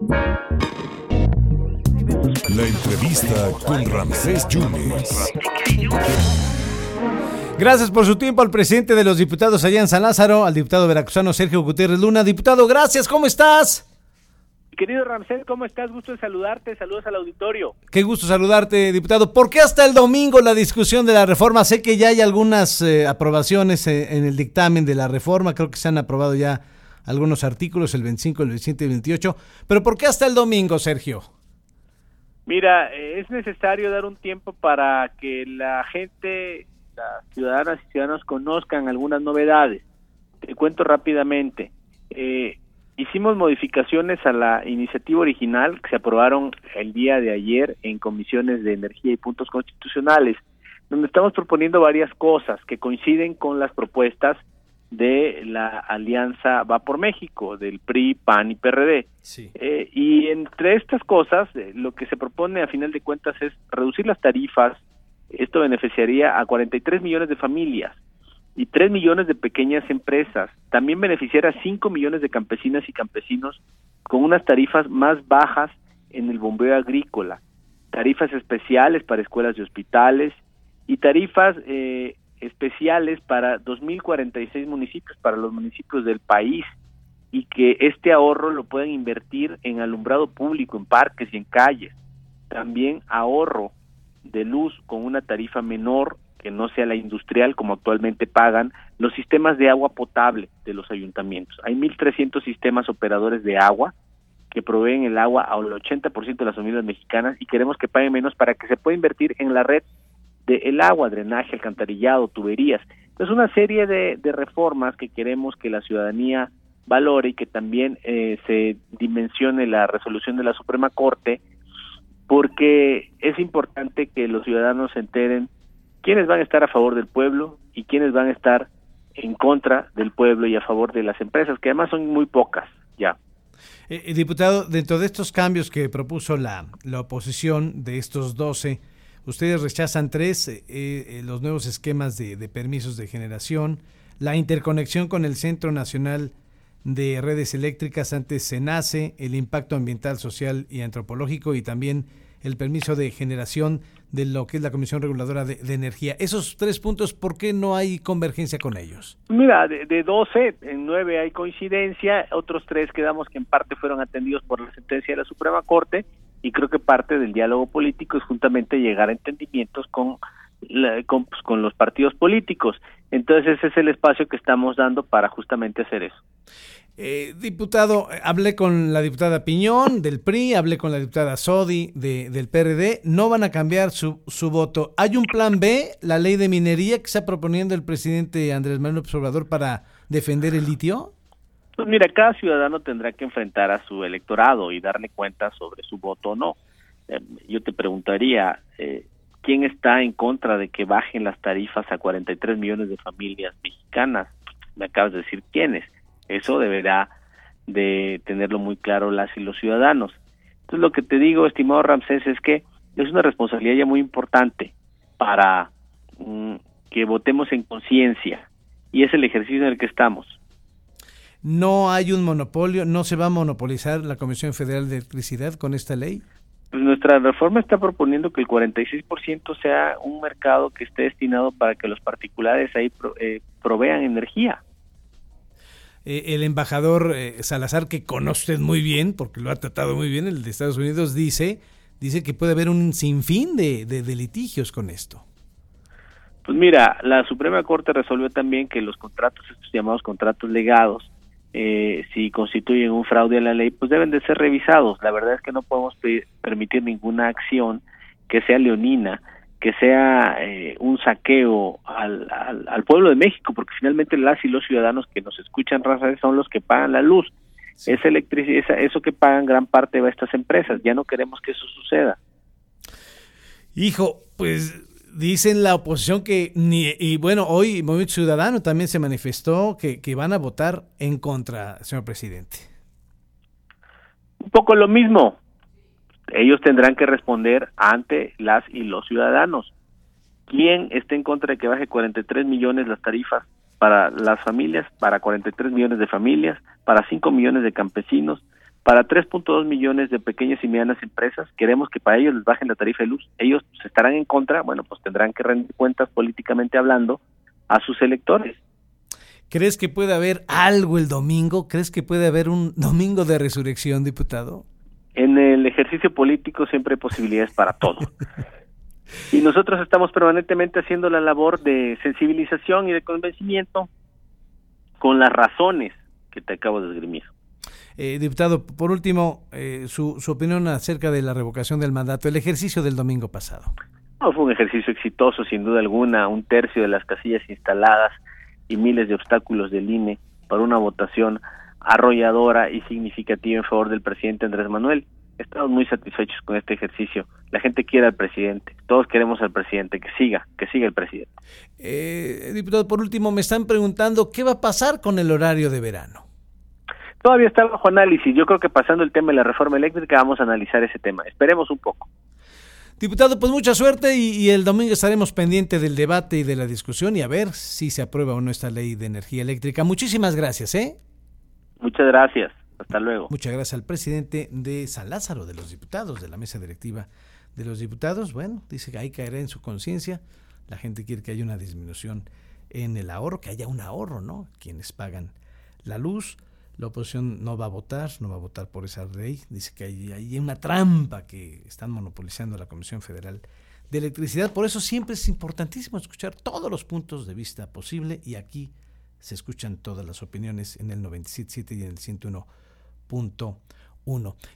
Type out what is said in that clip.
La entrevista con Ramsés Yunes. Gracias por su tiempo al presidente de los diputados allá en San Lázaro, al diputado veracruzano Sergio Gutiérrez Luna. Diputado, gracias, ¿cómo estás? Querido Ramsés, ¿cómo estás? Gusto de saludarte, saludos al auditorio. Qué gusto saludarte, diputado. ¿Por qué hasta el domingo la discusión de la reforma? Sé que ya hay algunas eh, aprobaciones eh, en el dictamen de la reforma, creo que se han aprobado ya algunos artículos, el 25, el 27 y el 28, pero ¿por qué hasta el domingo, Sergio? Mira, eh, es necesario dar un tiempo para que la gente, las ciudadanas y ciudadanos conozcan algunas novedades. Te cuento rápidamente. Eh, hicimos modificaciones a la iniciativa original que se aprobaron el día de ayer en comisiones de energía y puntos constitucionales, donde estamos proponiendo varias cosas que coinciden con las propuestas de la alianza Va por México, del PRI, PAN y PRD. Eh, y entre estas cosas, eh, lo que se propone a final de cuentas es reducir las tarifas. Esto beneficiaría a 43 millones de familias y 3 millones de pequeñas empresas. También beneficiará a 5 millones de campesinas y campesinos con unas tarifas más bajas en el bombeo agrícola, tarifas especiales para escuelas y hospitales y tarifas eh, especiales para 2.046 municipios, para los municipios del país, y que este ahorro lo puedan invertir en alumbrado público, en parques y en calles. También ahorro de luz con una tarifa menor que no sea la industrial como actualmente pagan los sistemas de agua potable de los ayuntamientos. Hay 1.300 sistemas operadores de agua que proveen el agua al 80% de las familias mexicanas y queremos que paguen menos para que se pueda invertir en la red el agua, drenaje, alcantarillado, tuberías. Es una serie de, reformas que queremos que la ciudadanía valore y que también eh, se dimensione la resolución de la Suprema Corte, porque es importante que los ciudadanos se enteren quiénes van a estar a favor del pueblo y quiénes van a estar en contra del pueblo y a favor de las empresas, que además son muy pocas ya. Eh, eh diputado, dentro de estos cambios que propuso la, oposición de estos 12, Ustedes rechazan tres, eh, eh, los nuevos esquemas de, permisos de generación, la interconexión con el Centro Nacional de Redes Eléctricas, antes SENACE, el impacto ambiental, social y antropológico y también el permiso de generación de lo que es la Comisión Reguladora de, Energía. Esos tres puntos, ¿por qué no hay convergencia con ellos? Mira, de, de 12, en 9 hay coincidencia, otros tres quedamos que en parte fueron atendidos por la sentencia de la Suprema Corte y creo que parte del diálogo político es justamente llegar a entendimientos con, pues, con, los partidos políticos. Entonces ese es el espacio que estamos dando para justamente hacer eso. Eh, diputado, hablé con la diputada Piñón del PRI, hablé con la diputada Sodi de, del PRD, no van a cambiar su, su voto. ¿Hay un plan B, la ley de minería que está proponiendo el presidente Andrés Manuel Observador para defender el litio? Pues mira, cada ciudadano tendrá que enfrentar a su electorado y darle cuenta sobre su voto o no. Eh, yo te preguntaría, eh, ¿quién está en contra de que bajen las tarifas a 43 millones de familias mexicanas? Me acabas de decir quiénes. Eso deberá de tenerlo muy claro las y los ciudadanos. Entonces lo que te digo, estimado Ramsés, es que es una responsabilidad ya muy importante para mm, que votemos en conciencia y es el ejercicio en el que estamos no hay un monopolio, no se va a monopolizar la Comisión Federal de Electricidad con esta ley. Pues nuestra reforma está proponiendo que el 46% sea un mercado que esté destinado para que los particulares ahí eh, provean energía. Eh, el embajador eh, Salazar, que conoce usted muy bien, porque lo ha tratado muy bien, el de Estados Unidos, dice, dice que puede haber un sinfín de, de litigios con esto. Pues mira, la Suprema Corte resolvió también que los contratos, estos llamados contratos legados, eh, si constituyen un fraude a la ley, pues deben de ser revisados. La verdad es que no podemos permitir ninguna acción que sea leonina, que sea eh, un saqueo al, al, pueblo de México, porque finalmente las y los ciudadanos que nos escuchan razas son los que pagan la luz. Esa electricidad, eso que pagan gran parte va a estas empresas. Ya no queremos que eso suceda. Hijo, pues Dicen la oposición que, ni, y bueno, hoy Movimiento Ciudadano también se manifestó que, que van a votar en contra, señor presidente. Un poco lo mismo. Ellos tendrán que responder ante las y los ciudadanos. ¿Quién está en contra de que baje 43 millones las tarifas para las familias, para 43 millones de familias, para 5 millones de campesinos, para 3.2 millones de pequeñas y medianas empresas. Queremos que para ellos les bajen la tarifa de luz. Ellos pues, estarán en contra, bueno, pues tendrán que rendir cuentas políticamente hablando a sus electores. ¿Crees que puede haber algo el domingo? ¿Crees que puede haber un domingo de resurrección, diputado? En el ejercicio político siempre hay posibilidades para todo. y nosotros estamos permanentemente haciendo la labor de sensibilización y de convencimiento con las razones que te acabo de esgrimir. Eh, diputado, por último, eh, su, su, opinión acerca de la revocación del mandato, el ejercicio del domingo pasado. No, fue un ejercicio exitoso, sin duda alguna, un tercio de las casillas instaladas y miles de obstáculos del INE para una votación arrolladora y significativa en favor del presidente Andrés Manuel. Estamos muy satisfechos con este ejercicio. La gente quiere al presidente, todos queremos al presidente, que siga, que siga el presidente. Eh, diputado, por último, me están preguntando qué va a pasar con el horario de verano. Todavía está bajo análisis. Yo creo que pasando el tema de la reforma eléctrica vamos a analizar ese tema. Esperemos un poco. Diputado, pues mucha suerte y, y, el domingo estaremos pendientes del debate y de la discusión y a ver si se aprueba o no esta ley de energía eléctrica. Muchísimas gracias, ¿eh? Muchas gracias. Hasta luego. Muchas gracias al presidente de San Lázaro, de los diputados, de la mesa directiva de los diputados. Bueno, dice que ahí caerá en su conciencia. La gente quiere que haya una disminución en el ahorro, que haya un ahorro, ¿no? Quienes pagan la luz. La oposición no va a votar, no va a votar por esa ley. Dice que hay, una trampa que están monopolizando la Comisión Federal de Electricidad. Por eso siempre es importantísimo escuchar todos los puntos de vista posible y aquí se escuchan todas las opiniones en el 97.7 y en el 101.1.